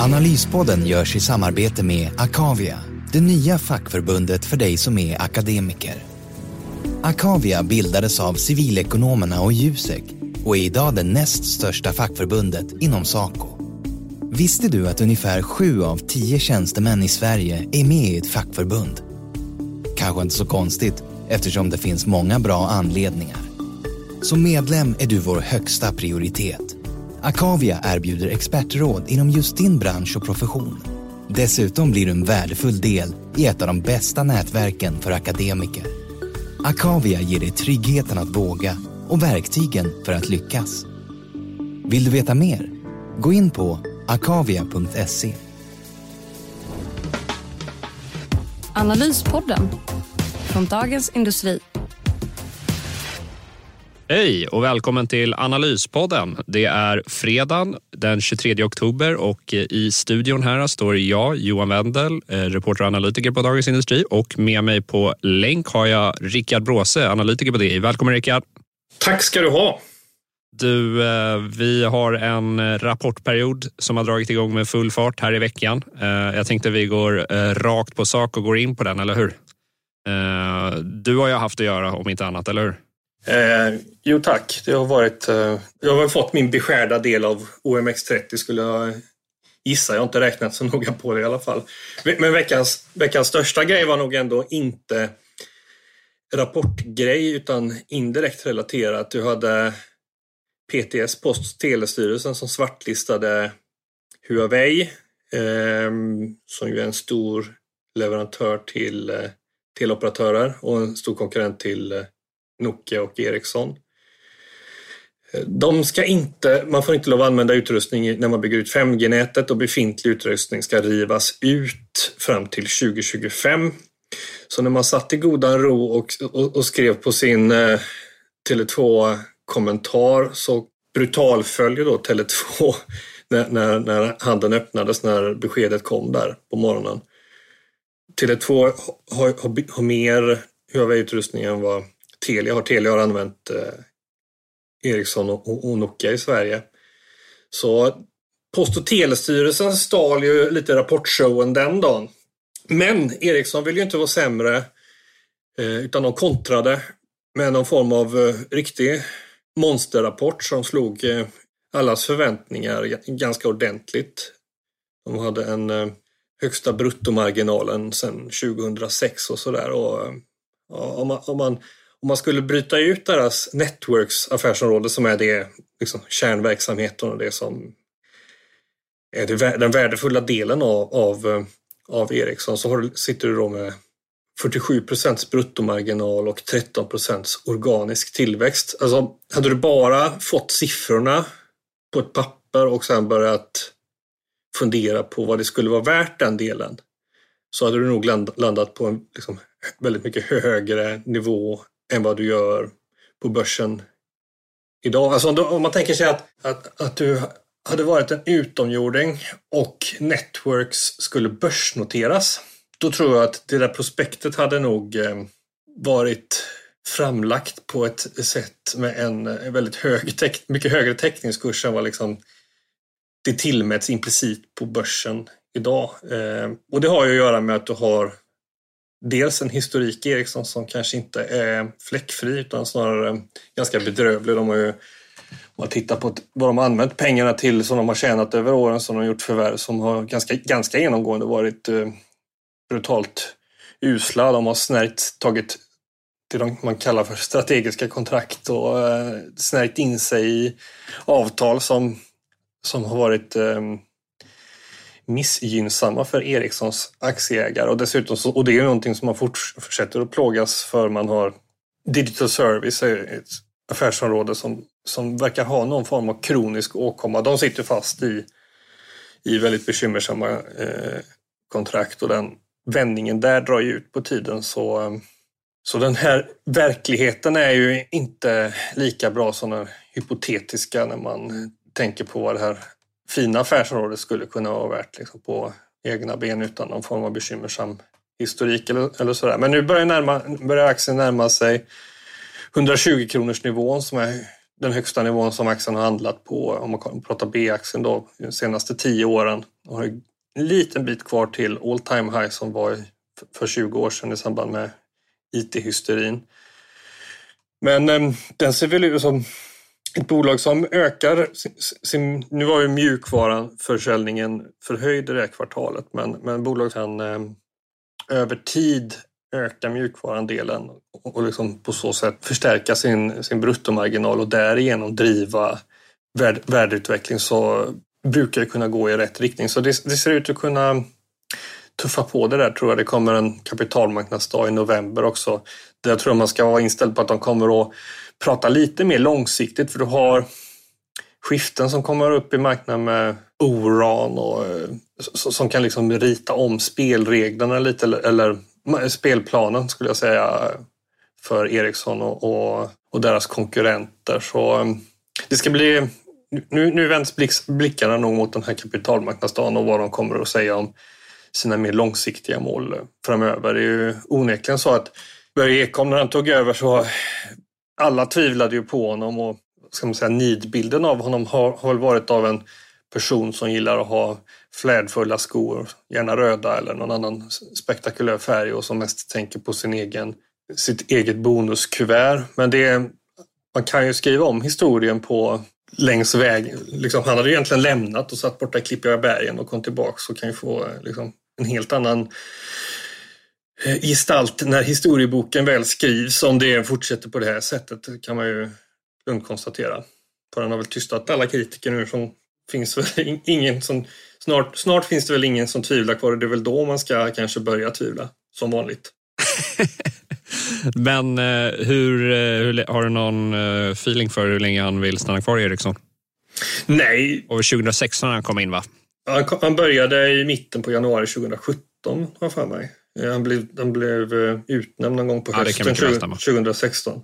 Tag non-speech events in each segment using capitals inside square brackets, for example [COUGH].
Analyspodden görs i samarbete med Akavia, det nya fackförbundet för dig som är akademiker. Akavia bildades av civilekonomerna och Jusek och är idag det näst största fackförbundet inom Saco. Visste du att ungefär sju av tio tjänstemän i Sverige är med i ett fackförbund? Kanske inte så konstigt eftersom det finns många bra anledningar. Som medlem är du vår högsta prioritet. Akavia erbjuder expertråd inom just din bransch och profession. Dessutom blir du en värdefull del i ett av de bästa nätverken för akademiker. Akavia ger dig tryggheten att våga och verktygen för att lyckas. Vill du veta mer? Gå in på akavia.se. Analyspodden från Dagens Industri. Hej och välkommen till Analyspodden. Det är fredagen den 23 oktober och i studion här står jag, Johan Wendel, eh, reporter och analytiker på Dagens Industri och med mig på länk har jag Rickard Bråse, analytiker på DI. Välkommen Rickard. Tack ska du ha. Du, eh, vi har en rapportperiod som har dragit igång med full fart här i veckan. Eh, jag tänkte vi går rakt på sak och går in på den, eller hur? Du har ju haft att göra om inte annat, eller hur? Eh, jo tack, det har varit... Eh, jag har fått min beskärda del av OMX30 skulle jag gissa. Jag har inte räknat så [LAUGHS] noga på det i alla fall. Men veckans, veckans största grej var nog ändå inte rapportgrej utan indirekt relaterat. Du hade PTS, Post och telestyrelsen, som svartlistade Huawei eh, som ju är en stor leverantör till eh, teleoperatörer och en stor konkurrent till eh, Nokia och Ericsson. Eh, de ska inte, man får inte lov att använda utrustning när man bygger ut 5G-nätet och befintlig utrustning ska rivas ut fram till 2025. Så när man satt i godan ro och, och, och skrev på sin eh, Tele2-kommentar så brutalföljer då Tele2 [LAUGHS] när, när, när handeln öppnades, när beskedet kom där på morgonen. Tele2 har, har, har mer Huawei-utrustning än vad Telia har. Telia har använt eh, Ericsson och, och Nokia i Sverige. Så Post och telestyrelsen stal ju lite rapportshowen den dagen. Men Ericsson vill ju inte vara sämre eh, utan de kontrade med någon form av eh, riktig monsterrapport som slog eh, allas förväntningar ganska ordentligt. De hade en eh, högsta bruttomarginalen sedan 2006 och sådär. Och, eh, om, man, om man om man skulle bryta ut deras networks affärsområde som är det liksom, kärnverksamheten och det som är det, den värdefulla delen av, av, eh, av Ericsson så har, sitter du då med 47 procents bruttomarginal och 13 procents organisk tillväxt. Alltså, hade du bara fått siffrorna på ett papper och sen börjat fundera på vad det skulle vara värt den delen så hade du nog landat på en liksom, väldigt mycket högre nivå än vad du gör på börsen idag. Alltså om man tänker sig att, att, att du hade varit en utomjording och Networks skulle börsnoteras. Då tror jag att det där prospektet hade nog eh, varit framlagt på ett sätt med en väldigt hög, mycket högre täckningskurs än vad liksom det tillmäts implicit på börsen idag. Eh, och det har ju att göra med att du har dels en historik i Ericsson som kanske inte är fläckfri utan snarare ganska bedrövlig. De har ju, om man tittar på vad de har använt pengarna till som de har tjänat över åren som de har gjort förvärv som har ganska, ganska genomgående varit eh, brutalt usla. De har snärjt tagit det man kallar för strategiska kontrakt och eh, snärjt in sig i avtal som, som har varit eh, missgynnsamma för Ericssons aktieägare och dessutom så, och det är någonting som man fortsätter att plågas för. Man har digital service, eh, ett affärsområde som, som verkar ha någon form av kronisk åkomma. De sitter fast i, i väldigt bekymmersamma eh, kontrakt och den vändningen där drar ju ut på tiden så eh, så den här verkligheten är ju inte lika bra som den hypotetiska när man tänker på vad det här fina affärsområdet skulle kunna vara värt liksom på egna ben utan någon form av bekymmersam historik eller, eller sådär. Men nu börjar, närma, börjar aktien närma sig 120 kronors nivån som är den högsta nivån som aktien har handlat på om man pratar B-aktien då de senaste tio åren. Och har en liten bit kvar till all time high som var för 20 år sedan i samband med IT-hysterin. Men ehm, den ser väl ut som ett bolag som ökar sin, nu var ju mjukvaranförsäljningen förhöjd i det här kvartalet, men, men bolag kan eh, över tid öka mjukvarandelen och, och liksom på så sätt förstärka sin, sin bruttomarginal och därigenom driva värd, värdeutveckling så brukar det kunna gå i rätt riktning. Så det, det ser ut att kunna tuffa på det där tror jag. Det kommer en kapitalmarknadsdag i november också. Jag tror man ska vara inställd på att de kommer att prata lite mer långsiktigt för du har skiften som kommer upp i marknaden med oran och eh, som kan liksom rita om spelreglerna lite eller, spelplanen skulle jag säga för Ericsson och, och, och deras konkurrenter. Så eh, det ska bli nu, nu vänds blickarna nog mot den här kapitalmarknadsdagen och vad de kommer att säga om sina mer långsiktiga mål framöver. Det är ju onekligen så att Börje Ekholm när han tog över så alla tvivlade ju på honom och ska man säga, nidbilden av honom har, har väl varit av en person som gillar att ha flärdfulla skor, gärna röda eller någon annan spektakulär färg och som mest tänker på sin egen, sitt eget bonuskuvert. Men det, man kan ju skriva om historien på längs väg. Liksom, han hade egentligen lämnat och satt borta i Klippiga bergen och kom tillbaka och kan ju få liksom, en helt annan gestalt när historieboken väl skrivs. Om det fortsätter på det här sättet kan man ju lugnt konstatera. För han har väl tystat alla kritiker nu som finns väl [LAUGHS] ingen som snart, snart finns det väl ingen som tvivlar kvar och det är väl då man ska kanske börja tvivla som vanligt. [LAUGHS] Men eh, hur, eh, hur, har du någon feeling för hur länge han vill stanna kvar i Ericsson? Nej. Och 2016 när han kom in va? Han, han började i mitten på januari 2017 har jag för mig. Eh, han blev, han blev eh, utnämnd någon gång på hösten ja, 2016.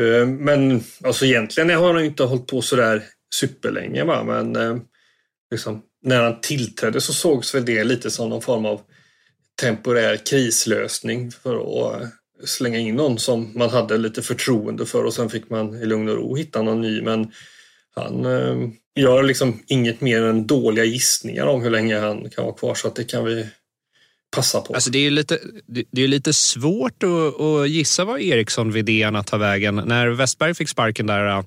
Eh, men alltså egentligen har han inte hållit på sådär superlänge. Va? Men liksom, när han tillträdde så sågs väl det lite som någon form av temporär krislösning för att slänga in någon som man hade lite förtroende för och sen fick man i lugn och ro hitta någon ny. Men han eh, gör liksom inget mer än dåliga gissningar om hur länge han kan vara kvar så att det kan vi passa på. Alltså det är lite, det är lite svårt att, att gissa vad Ericsson-idéerna tar vägen. När Westberg fick sparken där eh,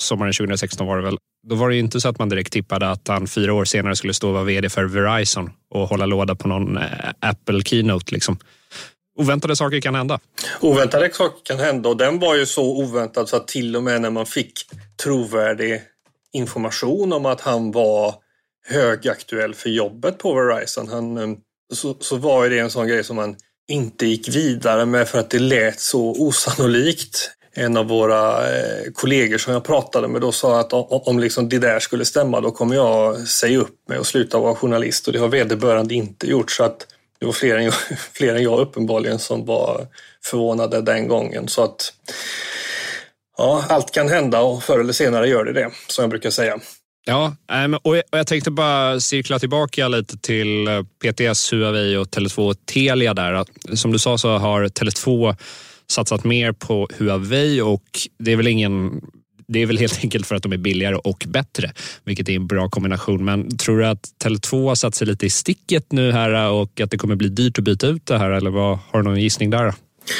sommaren 2016 var det väl, då var det inte så att man direkt tippade att han fyra år senare skulle stå och vara vd för Verizon och hålla låda på någon eh, Apple Keynote. Liksom. Oväntade saker kan hända. Oväntade saker kan hända och den var ju så oväntad så att till och med när man fick trovärdig information om att han var högaktuell för jobbet på Verizon. Han, eh, så, så var det en sån grej som man inte gick vidare med för att det lät så osannolikt. En av våra eh, kollegor som jag pratade med då sa att om, om liksom det där skulle stämma då kommer jag säga upp mig och sluta vara journalist och det har vederbörande inte gjort. Så att det var fler än, jag, [LAUGHS] fler än jag uppenbarligen som var förvånade den gången. Så att ja, allt kan hända och förr eller senare gör det det, som jag brukar säga. Ja, och jag tänkte bara cirkla tillbaka lite till eh, PTS, Huawei och Tele2 och Telia där. Som du sa så har Tele2 satsat mer på Huawei och det är väl ingen det är väl helt [LAUGHS] enkelt för att de är billigare och bättre, vilket är en bra kombination. Men tror du att Tele2 har satt sig lite i sticket nu här och att det kommer bli dyrt att byta ut det här eller vad, har du någon gissning där?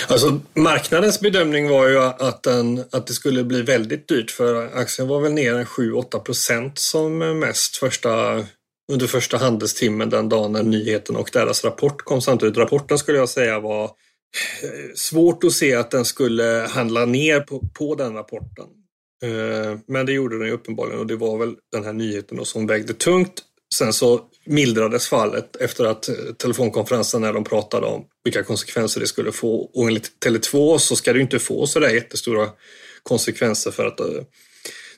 Alltså, marknadens bedömning var ju att, den, att det skulle bli väldigt dyrt för aktien var väl ner 7-8 procent som mest första, under första handelstimmen den dagen när nyheten och deras rapport kom samtidigt. Rapporten skulle jag säga var eh, svårt att se att den skulle handla ner på, på den rapporten. Eh, men det gjorde den ju uppenbarligen och det var väl den här nyheten som vägde tungt. Sen så mildrades fallet efter att eh, telefonkonferensen när de pratade om vilka konsekvenser det skulle få. Och enligt Tele2 så ska det inte få så där jättestora konsekvenser för att eh,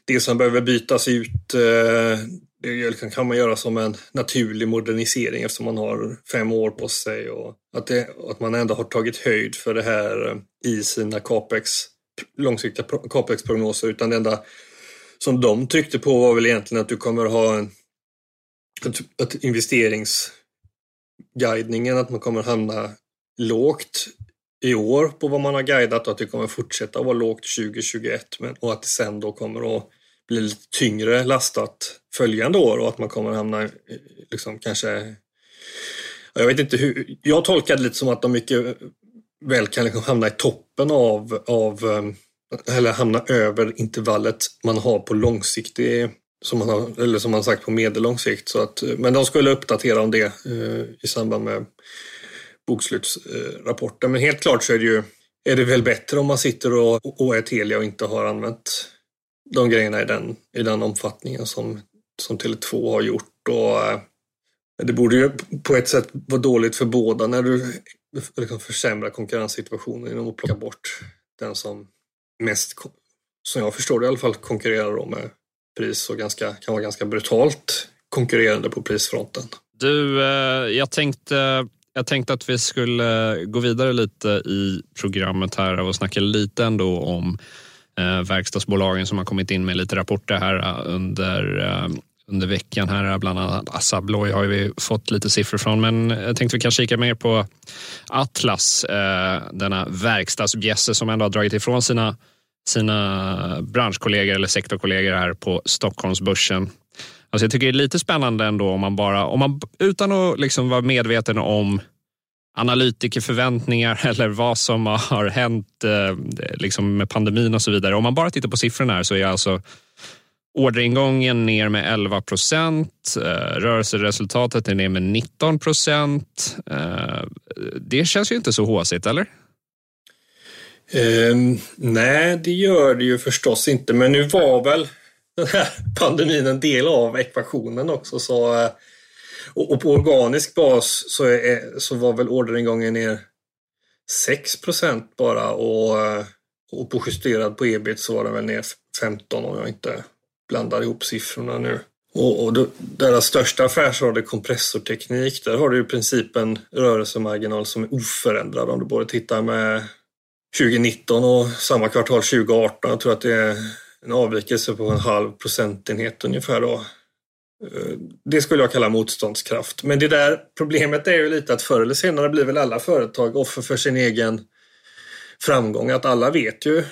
det som behöver bytas ut eh, det kan man göra som en naturlig modernisering eftersom man har fem år på sig och att, det, att man ändå har tagit höjd för det här i sina capex, långsiktiga capex-prognoser utan det enda som de tryckte på var väl egentligen att du kommer ha en att, att investeringsguidningen, att man kommer hamna lågt i år på vad man har guidat och att det kommer fortsätta vara lågt 2021 men, och att det sen då kommer att bli lite tyngre lastat följande år och att man kommer hamna eh, liksom kanske jag vet inte hur, jag tolkade det lite som att de mycket väl kan liksom hamna i toppen av, av eh, eller hamna över intervallet man har på långsiktig som man har, eller som man sagt på medellång sikt. Så att, eh, men de skulle uppdatera om det eh, i samband med bokslutsrapporten. Men helt klart så är det ju är det väl bättre om man sitter och, och är Telia och inte har använt de grejerna i den, i den omfattningen som, som Tele2 har gjort. Och, eh, det borde ju på ett sätt vara dåligt för båda när du liksom försämrar konkurrenssituationen genom att plocka bort den som mest, som jag förstår det i alla fall, konkurrerar med pris och ganska, kan vara ganska brutalt konkurrerande på prisfronten. Du, eh, jag tänkte jag tänkte att vi skulle gå vidare lite i programmet här och snacka lite ändå om eh, verkstadsbolagen som har kommit in med lite rapporter här eh, under, under veckan. Här bland annat Assa Abloy har vi fått lite siffror från, men jag tänkte vi kan kika mer på Atlas, denna verkstadsbjässe som ändå har dragit ifrån sina sina branschkollegor eller sektorkollegor här på Stockholmsbörsen. Alltså jag tycker det är lite spännande ändå om man bara, om man, utan att liksom vara medveten om analytikerförväntningar [LAUGHS] eller vad som har hänt eh, liksom med pandemin och så vidare. Om man bara tittar på siffrorna här så är alltså orderingången ner med 11 procent. Eh, rörelseresultatet är ner med 19 procent. Eh, det känns ju inte så håsigt, eller? Ehm, nej, det gör det ju förstås inte, men nu var väl den här [LAUGHS] pandemin en del av ekvationen också. Så, eh, och, och på organisk bas så, är, så var väl orderingången ner 6 bara och, eh, och på justerad på ebit så var den väl ner 15 om jag inte blandar ihop siffrorna nu. Och, och då, deras största affärsområde kompressorteknik, där har du i princip en rörelsemarginal som är oförändrad om du både tittar med 2019 och samma kvartal 2018. Jag tror att det är en avvikelse på en halv procentenhet ungefär. Då. Eh, det skulle jag kalla motståndskraft. Men det där problemet är ju lite att förr eller senare blir väl alla företag offer för sin egen framgång. Att alla vet ju.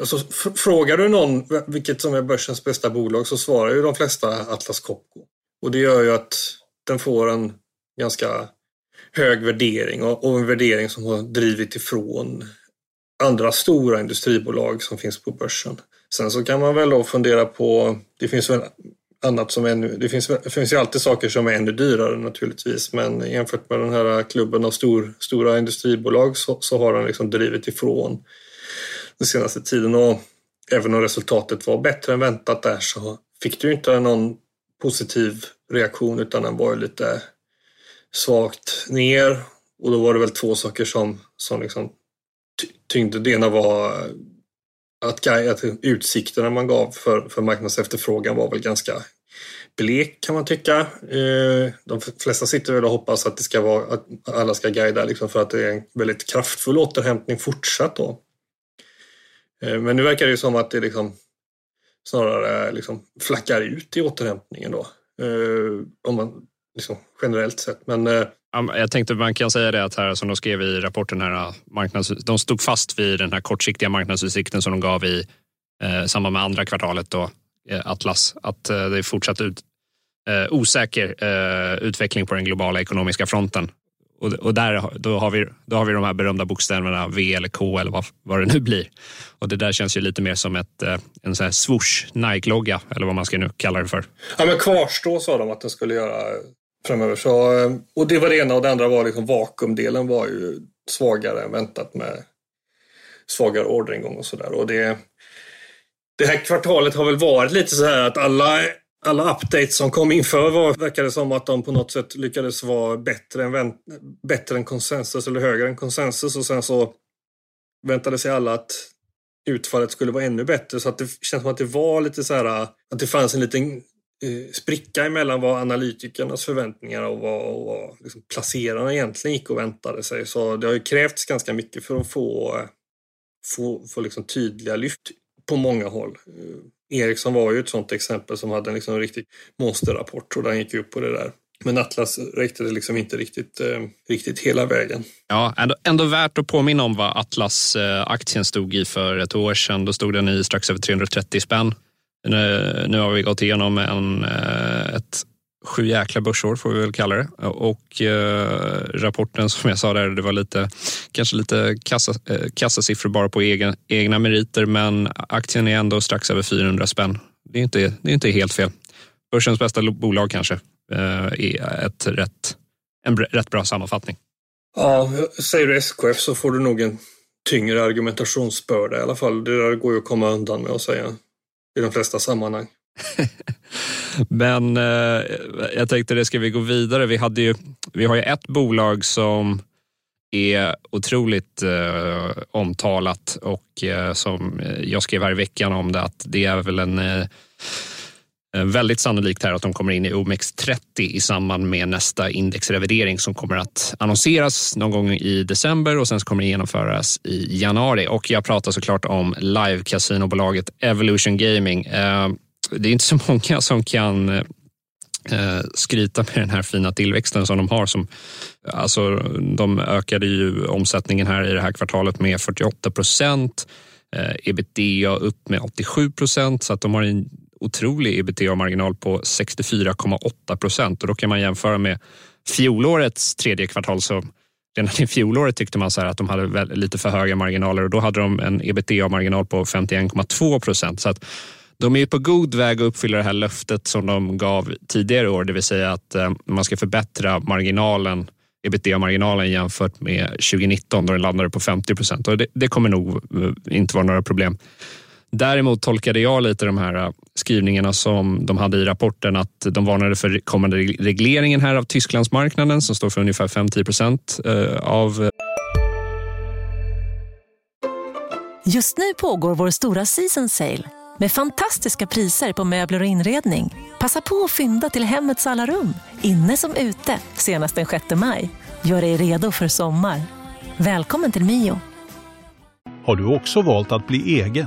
Alltså, frågar du någon vilket som är börsens bästa bolag så svarar ju de flesta Atlas Copco. Och det gör ju att den får en ganska hög värdering och en värdering som har drivit ifrån andra stora industribolag som finns på börsen. Sen så kan man väl då fundera på, det finns väl annat som ännu, det finns, det finns ju alltid saker som är ännu dyrare naturligtvis men jämfört med den här klubben av stor, stora industribolag så, så har den liksom drivit ifrån den senaste tiden och även om resultatet var bättre än väntat där så fick du inte någon positiv reaktion utan den var ju lite svagt ner och då var det väl två saker som, som liksom tyngde. Det ena var att, att utsikterna man gav för, för marknadsefterfrågan var väl ganska blek kan man tycka. Eh, de flesta sitter väl och hoppas att det ska vara att alla ska guida liksom för att det är en väldigt kraftfull återhämtning fortsatt då. Eh, men nu verkar det ju som att det liksom snarare liksom flackar ut i återhämtningen då. Eh, om man liksom generellt sett. Men jag tänkte man kan säga det att här som de skrev i rapporten här, marknads, de stod fast vid den här kortsiktiga marknadsutsikten som de gav i eh, samband med andra kvartalet då, eh, Atlas, att eh, det är fortsatt ut, eh, osäker eh, utveckling på den globala ekonomiska fronten. Och, och, där, då, har vi, då har vi de här berömda bokstäverna V eller K eller vad, vad det nu blir. Och det där känns ju lite mer som ett, eh, en sån här swoosh Nike-logga eller vad man ska nu kalla det för. Ja men kvarstå sa de att den skulle göra framöver. Så, eh, och det var det ena och det andra var liksom vakuumdelen var ju svagare än väntat med svagare orderingång och sådär. Och det, det här kvartalet har väl varit lite så här att alla, alla updates som kom inför var, verkade som att de på något sätt lyckades vara bättre än, bättre än konsensus eller högre än konsensus och sen så väntade sig alla att utfallet skulle vara ännu bättre så att det känns som att det var lite så här att det fanns en liten Eh, spricka emellan vad analytikernas förväntningar och vad, och vad liksom placerarna egentligen gick och väntade sig. Så det har ju krävts ganska mycket för att få, få, få liksom tydliga lyft på många håll. Eh, Ericsson var ju ett sådant exempel som hade en liksom riktig monsterrapport och den gick upp på det där. Men Atlas räckte det liksom inte riktigt, eh, riktigt hela vägen. Ja, ändå, ändå värt att påminna om vad Atlas-aktien eh, stod i för ett år sedan. Då stod den i strax över 330 spänn. Nu, nu har vi gått igenom en, eh, ett sju jäkla börsår får vi väl kalla det. Och eh, rapporten som jag sa där, det var lite, kanske lite kassa, eh, kassasiffror bara på egen, egna meriter, men aktien är ändå strax över 400 spänn. Det är inte, det är inte helt fel. Börsens bästa bolag kanske eh, är ett rätt, en rätt bra sammanfattning. Ja, säger du SKF så får du nog en tyngre argumentationsbörda i alla fall. Det där går ju att komma undan med att säga i de flesta sammanhang. [LAUGHS] Men eh, jag tänkte det ska vi gå vidare. Vi, hade ju, vi har ju ett bolag som är otroligt eh, omtalat och eh, som eh, jag skrev här i veckan om det att det är väl en eh, Eh, väldigt sannolikt här att de kommer in i OMX30 i samband med nästa indexrevidering som kommer att annonseras någon gång i december och sen kommer det genomföras i januari. Och jag pratar såklart om live-casinobolaget Evolution Gaming. Eh, det är inte så [LAUGHS] många som kan eh, skryta med den här fina tillväxten som de har. Som, alltså, de ökade ju omsättningen här i det här kvartalet med 48 procent. Ebitda upp med 87 procent så att de har en otrolig ebitda-marginal på 64,8 procent och då kan man jämföra med fjolårets tredje kvartal så redan i fjolåret tyckte man så att de hade lite för höga marginaler och då hade de en ebitda-marginal på 51,2 procent. Så att de är på god väg att uppfylla det här löftet som de gav tidigare år, det vill säga att eh, man ska förbättra marginalen ebitda-marginalen jämfört med 2019 då den landade på 50 procent. Det, det kommer nog eh, inte vara några problem. Däremot tolkade jag lite de här äh, skrivningarna som de hade i rapporten att de varnade för kommande regleringen här av Tysklandsmarknaden som står för ungefär 5-10 procent äh, av Just nu pågår vår stora season sale med fantastiska priser på möbler och inredning. Passa på att fynda till hemmets alla rum, inne som ute, senast den 6 maj. Gör dig redo för sommar. Välkommen till Mio. Har du också valt att bli egen?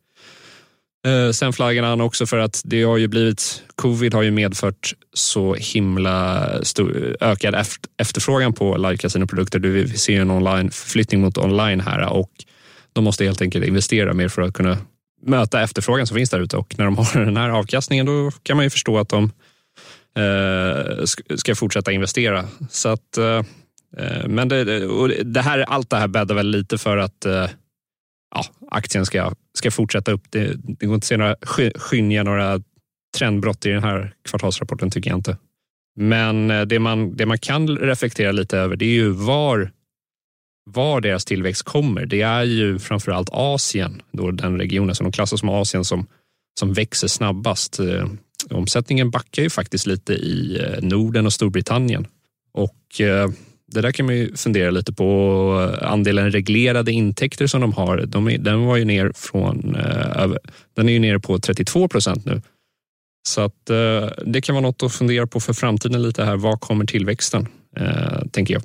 Eh, sen flaggade han också för att det har ju blivit, covid har ju medfört så himla stor, ökad efterfrågan på live-casinoprodukter. Vi ser ju en online, flyttning mot online här och de måste helt enkelt investera mer för att kunna möta efterfrågan som finns där ute och när de har [LAUGHS] den här avkastningen då kan man ju förstå att de eh, ska fortsätta investera. Så att, eh, eh men det, det, här, allt det här bäddar väl lite för att eh, ja, aktien ska, ska fortsätta upp. Det, det går inte att se några, skynja några trendbrott i den här kvartalsrapporten tycker jag inte. Men eh, det man, det man kan reflektera lite över det är ju var, var deras tillväxt kommer. Det är ju framförallt Asien, då den regionen som de klassar som Asien som, som växer snabbast. Eh, omsättningen backar ju faktiskt lite i eh, Norden och Storbritannien. Och det där kan man ju fundera lite på. Andelen reglerade intäkter som de har, de den var ju ner från, eh, den är ju nere på 32 procent nu. Så att eh, det kan vara något att fundera på för framtiden lite här. Var kommer tillväxten? Eh, tänker jag.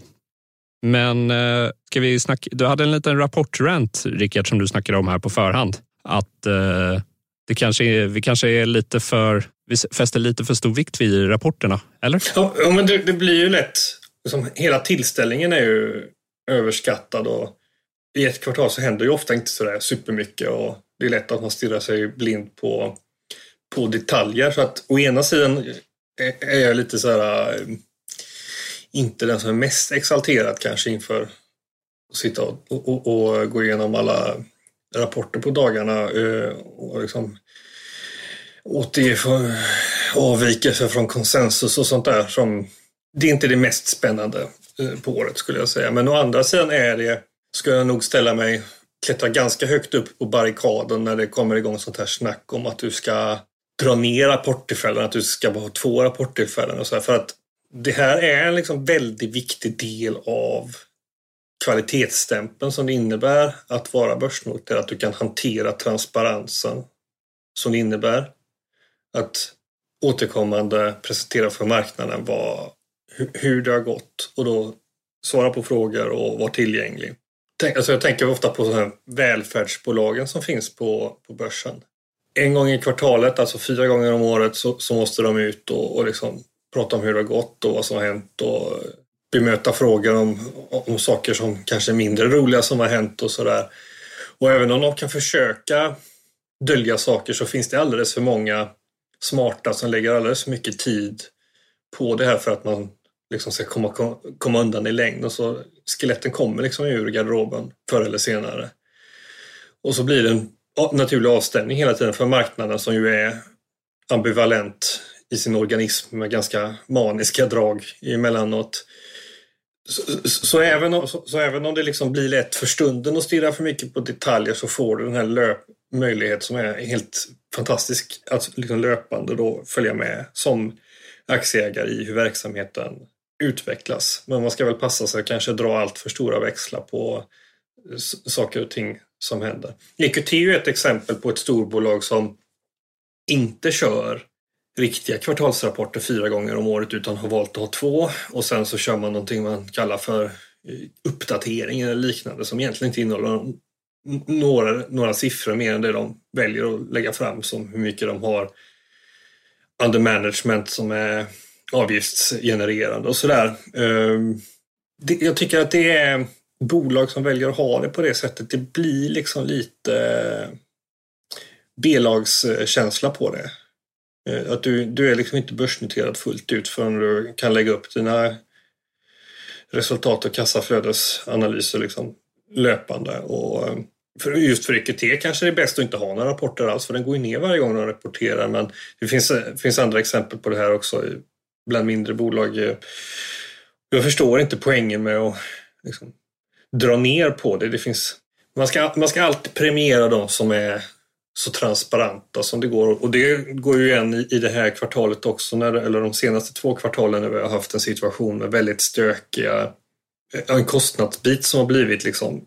Men eh, ska vi snacka? Du hade en liten rapportrant, Rickard, som du snackade om här på förhand. Att eh, det kanske är, vi kanske är lite för, vi fäster lite för stor vikt vid rapporterna, eller? Ja, men det, det blir ju lätt liksom, hela tillställningen är ju överskattad och i ett kvartal så händer ju ofta inte sådär supermycket och det är lätt att man stirrar sig blind på, på detaljer. Så att å ena sidan är jag lite så här eh, inte den som är mest exalterad kanske inför att sitta och, och, och gå igenom alla rapporter på dagarna eh, och liksom återge avvikelser från konsensus och sånt där som det är inte det mest spännande eh, på året skulle jag säga. Men å andra sidan är det ska jag nog ställa mig, klättra ganska högt upp på barrikaden när det kommer igång sånt här snack om att du ska dra ner rapporttillfällen, att du ska ha två rapporttillfällen och så här, För att det här är en liksom väldigt viktig del av kvalitetsstämpeln som det innebär att vara börsnoterad, att du kan hantera transparensen som det innebär. Att återkommande presentera för marknaden vad, hur det har gått och då svara på frågor och vara tillgänglig. Alltså jag tänker ofta på här välfärdsbolagen som finns på, på börsen. En gång i kvartalet, alltså fyra gånger om året, så, så måste de ut och, och liksom prata om hur det har gått och vad som har hänt och bemöta frågor om, om saker som kanske är mindre roliga som har hänt och sådär. Och även om de kan försöka dölja saker så finns det alldeles för många smarta som lägger alldeles för mycket tid på det här för att man liksom ska komma, komma undan i längd. Och så skeletten kommer liksom ur garderoben förr eller senare. Och så blir det en naturlig avstämning hela tiden för marknaden som ju är ambivalent i sin organism med ganska maniska drag emellanåt. Så, så, så, även om, så, så, även om det liksom blir lätt för stunden att stirra för mycket på detaljer så får du den här löp, möjlighet som är helt fantastisk att liksom löpande då följa med som aktieägare i hur verksamheten utvecklas. Men man ska väl passa sig att kanske dra allt för stora växlar på saker och ting som händer. EQT är ett exempel på ett storbolag som inte kör riktiga kvartalsrapporter fyra gånger om året utan har valt att ha två och sen så kör man någonting man kallar för eh, uppdatering eller liknande som egentligen inte innehåller några, några siffror mer än det de väljer att lägga fram som hur mycket de har under management som är avgiftsgenererande och sådär. Ehm, jag tycker att det är bolag som väljer att ha det på det sättet. Det blir liksom lite eh, B-lagskänsla på det. Eh, att du, du är liksom inte börsnoterad fullt ut förrän du kan lägga upp dina resultat och kassaflödesanalyser liksom löpande. Och eh, för just för EQT kanske det är bäst att inte ha några rapporter alls för den går ju ner varje gång de rapporterar men det finns, finns andra exempel på det här också bland mindre bolag. Jag förstår inte poängen med att liksom dra ner på det. det finns, man, ska, man ska alltid premiera de som är så transparenta som det går. Och det går ju igen i, i det här kvartalet också, när, eller de senaste två kvartalen när vi har haft en situation med väldigt stökiga, eh, en kostnadsbit som har blivit liksom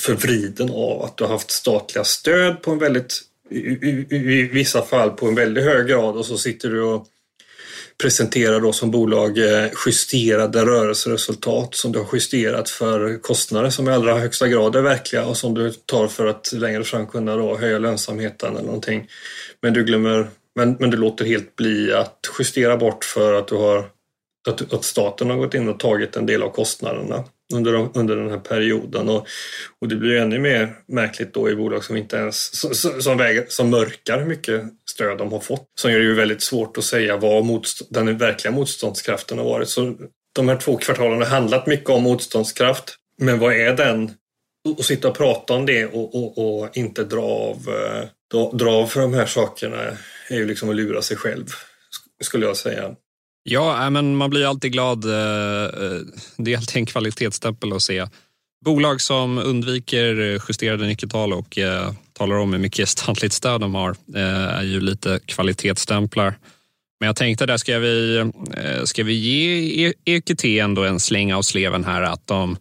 förvriden av att du har haft statliga stöd på en väldigt, i, i, i vissa fall på en väldigt hög grad och så sitter du och presenterar då som bolag eh, justerade rörelseresultat som du har justerat för kostnader som i allra högsta grad är verkliga och som du tar för att längre fram kunna då höja lönsamheten eller någonting. Men du glömmer, men, men du låter helt bli att justera bort för att du har att, att staten har gått in och tagit en del av kostnaderna under, under den här perioden. Och, och det blir ännu mer märkligt då i bolag som inte ens som, som, väger, som mörkar hur mycket stöd de har fått. Som gör det ju väldigt svårt att säga vad motstånd, den verkliga motståndskraften har varit. Så de här två kvartalen har handlat mycket om motståndskraft. Men vad är den? Att sitta och prata om det och, och, och inte dra av, eh, dra, dra av för de här sakerna är ju liksom att lura sig själv, skulle jag säga. Ja, men man blir alltid glad. Eh, eh, det är alltid en kvalitetsstämpel att se bolag som undviker justerade nyckeltal och eh, talar om hur mycket statligt stöd de har är ju lite kvalitetsstämplar. Men jag tänkte där ska vi, ska vi ge EQT ändå en släng av sleven här att de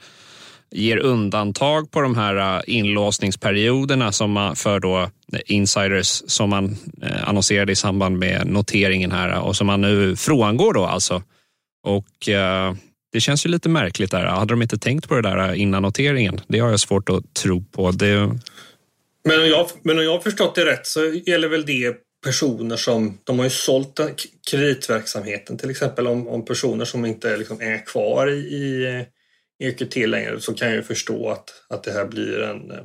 ger undantag på de här inlåsningsperioderna som för då insiders som man eh, annonserade i samband med noteringen här och som man nu frångår då alltså. Och eh, det känns ju lite märkligt där. Hade de inte tänkt på det där innan noteringen? Det har jag svårt att tro på. Det... Men, om jag, men om jag har förstått det rätt så gäller väl det personer som, de har ju sålt kreditverksamheten till exempel om, om personer som inte liksom är kvar i, i eh, EQT längre så kan jag ju förstå att, att det här blir en eh,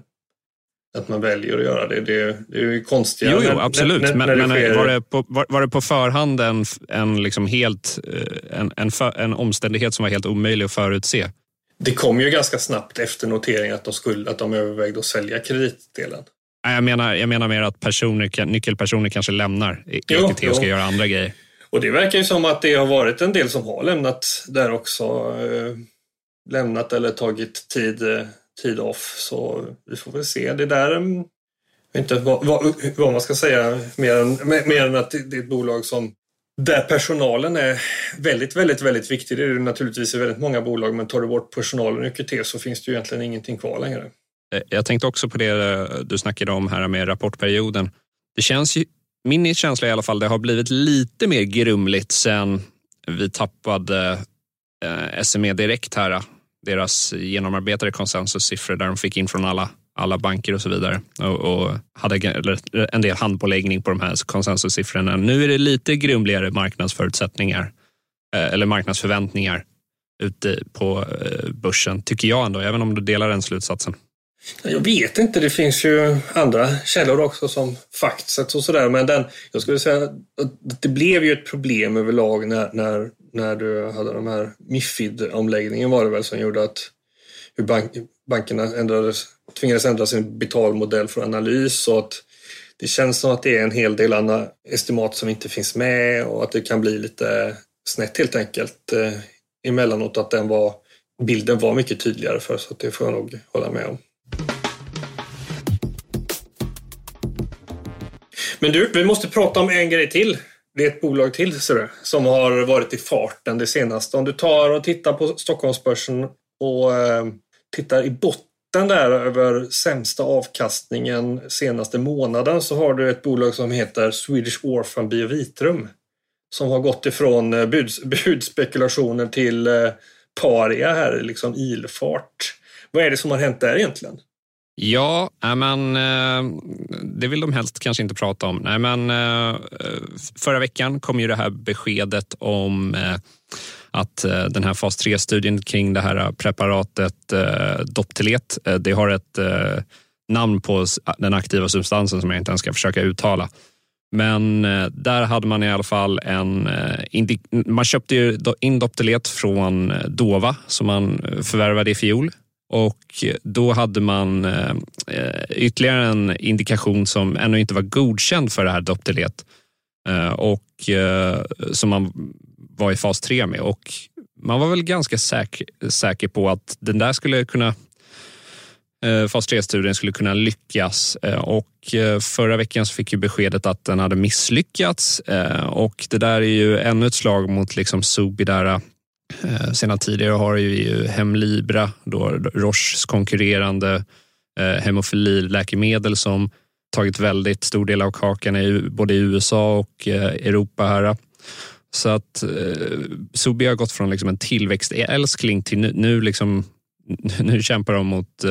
att man väljer att göra det. Det, det är ju konstigt. Jo, jo, absolut. När, när, men, när det sker... var, det på, var, var, det på förhand en, en, liksom helt, eh, en, en, för, en omständighet som var helt omöjlig att förutse? Det kom ju ganska snabbt efter noteringen att de, skulle, att de övervägde att sälja kreditdelen. Jag menar, jag menar mer att personer, nyckelpersoner kanske lämnar EQT och ska göra andra grejer. Och det verkar ju som att det har varit en del som har lämnat där också. Eh, lämnat eller tagit tid, tid off. Så vi får väl se. Det där, mm, jag vet inte vad, vad, vad man ska säga mer än, mer än att det är ett bolag som där personalen är väldigt, väldigt, väldigt viktig. Det är det naturligtvis i väldigt många bolag, men tar du bort personalen i QT så finns det ju egentligen ingenting kvar längre. Eh, jag tänkte också på det eh, du snackade om här med rapportperioden. Det känns ju, min känsla i alla fall, det har blivit lite mer grumligt sen vi tappade eh, SME Direkt här, deras genomarbetade konsensussiffror där de fick in från alla, alla banker och så vidare och, och hade en del handpåläggning på de här konsensussiffrorna. Nu är det lite grumligare marknadsförutsättningar eh, eller marknadsförväntningar ute på eh, börsen, tycker jag ändå, även om du delar den slutsatsen. Jag vet inte, det finns ju andra källor också som Factset och sådär. Men den, jag skulle säga att det blev ju ett problem överlag när, när, när du hade de här Mifid-omläggningen var det väl som gjorde att hur bank, bankerna ändrades, tvingades ändra sin betalmodell för analys och att det känns som att det är en hel del andra estimat som inte finns med och att det kan bli lite snett helt enkelt eh, emellanåt att den var, bilden var mycket tydligare för så att det får jag nog hålla med om. Men du, vi måste prata om en grej till. Det är ett bolag till ser du, som har varit i farten det senaste. Om du tar och tittar på Stockholmsbörsen och eh, tittar i botten där över sämsta avkastningen senaste månaden så har du ett bolag som heter Swedish Orphan Biovitrum som har gått ifrån eh, buds, [LAUGHS] budspekulationer till eh, paria här, liksom ilfart. Vad är det som har hänt där egentligen? Ja, men eh, det vill de helst kanske inte prata om. Nej, men eh, förra veckan kom ju det här beskedet om eh, att den här fas 3-studien kring det här preparatet Doptelet, det har ett namn på den aktiva substansen som jag inte ens ska försöka uttala. Men där hade man i alla fall en... Man köpte ju in Doptelet från Dova som man förvärvade i fjol och då hade man eh, ytterligare en indikation som ännu inte var godkänd för det här Doptelet eh, och eh, som man var i fas 3 med. Och man var väl ganska säker, säker på att den där skulle kunna eh, fas 3-studien skulle kunna lyckas eh, och eh, förra veckan så fick ju beskedet att den hade misslyckats och det där är ju ännu ett slag mot liksom Subidara där Eh, sedan tidigare har vi ju Hemlibra, då Roches konkurrerande eh, hemofililäkemedel som tagit väldigt stor del av kakan i både i USA och eh, Europa. här. Så att Sobi har gått från liksom en tillväxtälskling till nu, nu, liksom, [LAUGHS] nu kämpar de mot,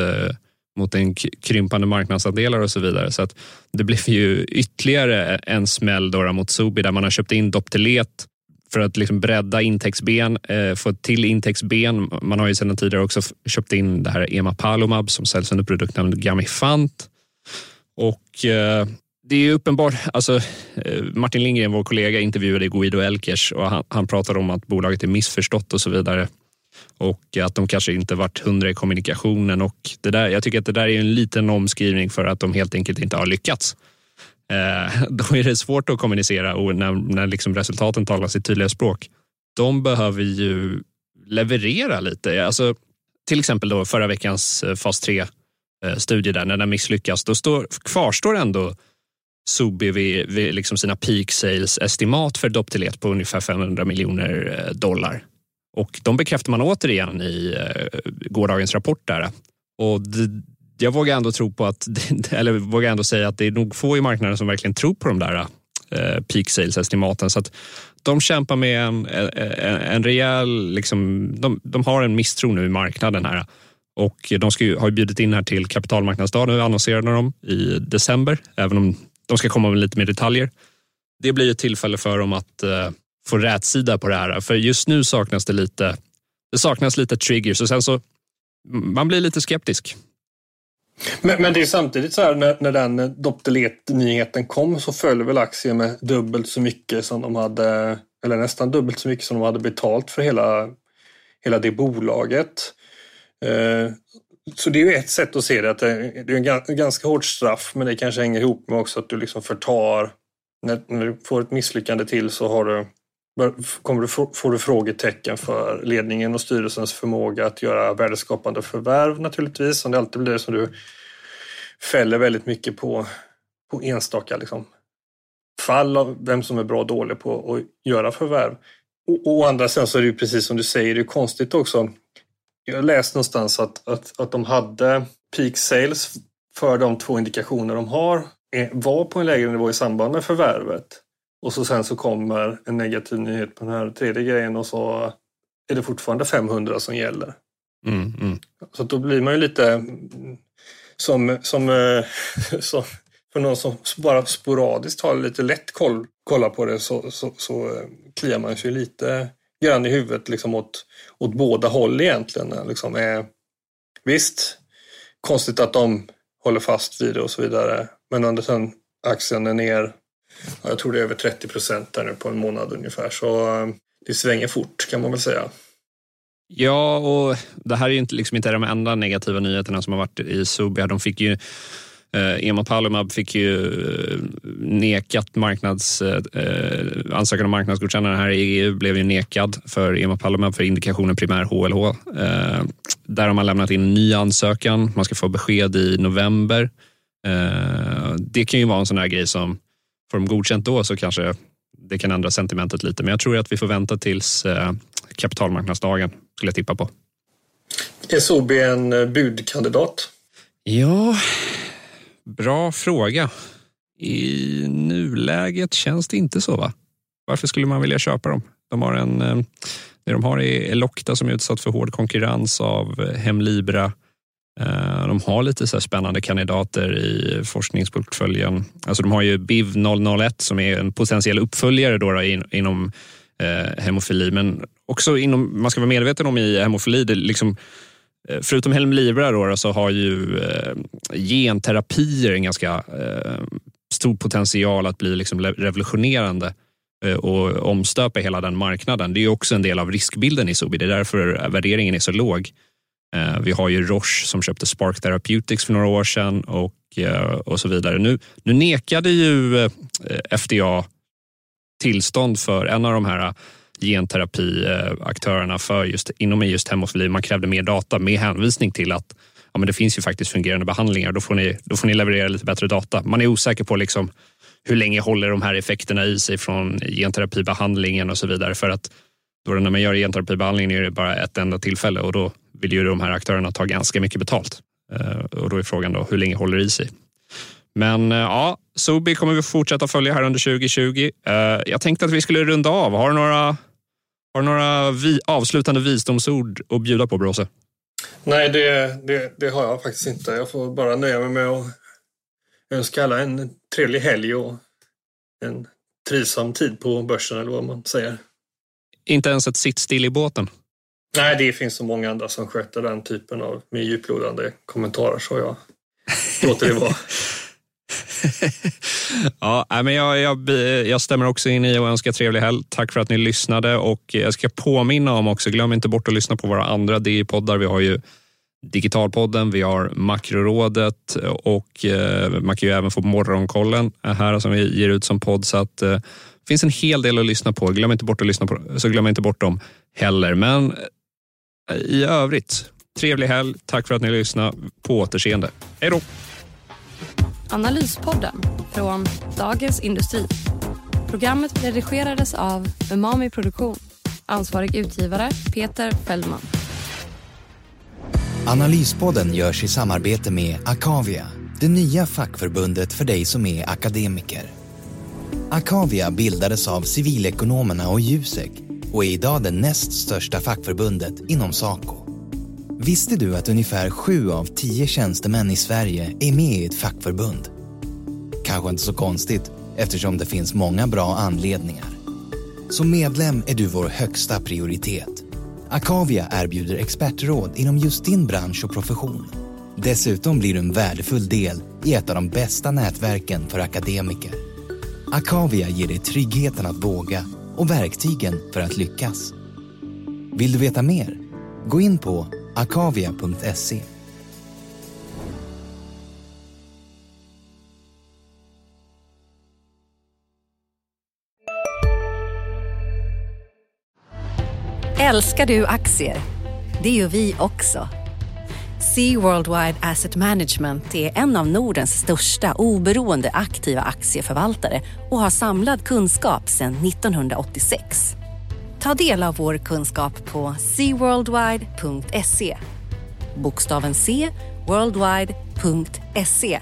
mot en krympande marknadsandelar och så vidare. Så att det blev ju ytterligare en smäll då mot Sobi där man har köpt in Doptelet för att liksom bredda intäktsben, eh, få till intäktsben. Man har ju sedan tidigare också köpt in det här Emapalumab som säljs under produktnamnet Gamifant. Och eh, det är uppenbart, alltså, eh, Martin Lindgren, vår kollega, intervjuade Guido Elkers och han, han pratade om att bolaget är missförstått och så vidare. Och att de kanske inte varit hundra i kommunikationen. Och det där, jag tycker att det där är en liten omskrivning för att de helt enkelt inte har lyckats. Eh, [LAUGHS] då är det svårt att kommunicera och när, när liksom resultaten talar sitt tydliga språk. De behöver ju leverera lite. Alltså, till exempel då förra veckans eh, fas 3-studie, eh, där, när den misslyckas, då står, kvarstår ändå Sobi vid, vid liksom sina peak sales-estimat för Doptilet på ungefär 500 miljoner dollar. Och de bekräftar man återigen i gårdagens rapport. där. Och jag vågar ändå tro på att, [LAUGHS] eller vågar ändå säga att det är nog få i marknaden som verkligen tror på de där eh, peak sales-estimaten. Så att de kämpar med en, en, en rejäl, liksom, de, de har en misstro nu i marknaden här. Och de ska ju, har bjudit in här till kapitalmarknadsdag, nu annonserade de i december, även om de ska komma med lite mer detaljer. Det blir ett tillfälle för dem att eh, få rätsida på det här, för just nu saknas det lite, det saknas lite triggers och sen så man blir lite skeptisk. Men, men, det är samtidigt så här när, när den Doptelet-nyheten kom så föll väl aktien med dubbelt så mycket som de hade, eller nästan dubbelt så mycket som de hade betalt för hela, hela det bolaget. Eh, så det är ju ett sätt att se det, att det, är en ganska hårt straff men det kanske hänger ihop med också att du liksom förtar, när, när du får ett misslyckande till så har du kommer du, får du frågetecken för ledningen och styrelsens förmåga att göra värdeskapande förvärv naturligtvis, som det alltid blir, som du fäller väldigt mycket på, på enstaka liksom, fall av vem som är bra och dålig på att göra förvärv. Och, å andra sidan så är det ju precis som du säger, det är konstigt också. Jag läste någonstans att, att, att de hade peak sales för de två indikationer de har eh, var på en lägre nivå i samband med förvärvet. Och så sen så kommer en negativ nyhet på den här tredje grejen och så är det fortfarande 500 som gäller. Mm, mm. Så då blir man ju lite som, som, eh, [LAUGHS] som för någon som bara sporadiskt har lite lätt koll, kolla på det så, så, så eh, kliar man sig lite grann i huvudet liksom åt, åt båda håll egentligen. Liksom är, visst, konstigt att de håller fast vid det och så vidare. Men under sen aktien är ner, jag tror det är över 30 procent där nu på en månad ungefär. Så eh, det svänger fort kan man väl säga. Ja, och det här är ju inte, liksom inte de enda negativa nyheterna som har varit i Subia. De fick ju Eh, Ema Palumab fick ju eh, nekat marknads, eh, ansökan om marknadsgodkännande här i EU blev ju nekad för Ema Palumab för indikationen primär HLH. Eh, där har man lämnat in en ny ansökan. Man ska få besked i november. Eh, det kan ju vara en sån här grej som får de godkänt då så kanske det kan ändra sentimentet lite. Men jag tror att vi får vänta tills eh, kapitalmarknadsdagen skulle jag tippa på. Är Sobi en budkandidat? Ja, Bra fråga. I nuläget känns det inte så va? Varför skulle man vilja köpa dem? De har en, eh, det de har är Elocta som är utsatt för hård konkurrens av eh, Hemlibra. Eh, de har lite så spännande kandidater i forskningsportföljen. Alltså de har ju BIV 001 som är en potentiell uppföljare då, då inom eh, hemofili, men också inom, man ska vara medveten om i hemofili, det liksom, eh, förutom Helmlibra då, då, så har ju eh, genterapier en ganska eh, stor potential att bli liksom revolutionerande och omstöpa hela den marknaden. Det är också en del av riskbilden i Sobi. Det är därför värderingen är så låg. Eh, vi har ju Roche som köpte Spark Therapeutics för några år sedan och, eh, och så vidare. Nu, nu nekade ju eh, FDA tillstånd för en av de här genterapiaktörerna för just, inom just hemofili. Man krävde mer data med hänvisning till att ja, men det finns ju faktiskt fungerande behandlingar. Då får, ni, då får ni leverera lite bättre data. Man är osäker på liksom hur länge håller de här effekterna i sig från genterapibehandlingen och så vidare. För att då när man gör genterapibehandlingen är det bara ett enda tillfälle och då vill ju de här aktörerna ta ganska mycket betalt. Eh, och då är frågan då, hur länge håller det i sig? Men eh, ja, Sobi kommer vi fortsätta följa här under 2020. Eh, jag tänkte att vi skulle runda av. Har du några har du några vi, avslutande visdomsord att bjuda på, Bråse? Nej, det, det, det, har jag faktiskt inte. Jag får bara nöja mig med att önska alla en trevlig helg och en trivsam tid på börsen, eller vad man säger. Inte ens ett sitt still i båten? Nej, det finns så många andra som sköter den typen av med djuplodande kommentarer, så jag låter det vara. [LAUGHS] ja, men jag, jag, jag stämmer också in i och önskar trevlig helg. Tack för att ni lyssnade och jag ska påminna om också, glöm inte bort att lyssna på våra andra DI-poddar. Vi har ju Digitalpodden, vi har Makrorådet och eh, man kan ju även få Morgonkollen här som vi ger ut som podd. Så att, eh, finns en hel del att lyssna på. Glöm inte bort att lyssna på så glöm inte bort dem heller. Men eh, i övrigt, trevlig helg. Tack för att ni lyssnade. På återseende. Hej då! Analyspodden från Dagens Industri. Programmet redigerades av Umami Produktion. Ansvarig utgivare Peter Fellman. Analyspodden görs i samarbete med Akavia, det nya fackförbundet för dig som är akademiker. Akavia bildades av civilekonomerna och Jusek och är idag det näst största fackförbundet inom Saco. Visste du att ungefär sju av tio tjänstemän i Sverige är med i ett fackförbund? Kanske inte så konstigt eftersom det finns många bra anledningar. Som medlem är du vår högsta prioritet. Akavia erbjuder expertråd inom just din bransch och profession. Dessutom blir du en värdefull del i ett av de bästa nätverken för akademiker. Akavia ger dig tryggheten att våga och verktygen för att lyckas. Vill du veta mer? Gå in på akavia.se Älskar du aktier? Det gör vi också. Sea Worldwide Asset Management är en av Nordens största oberoende aktiva aktieförvaltare och har samlad kunskap sedan 1986. Ta del av vår kunskap på seaworldwide.se. Bokstaven C, worldwide.se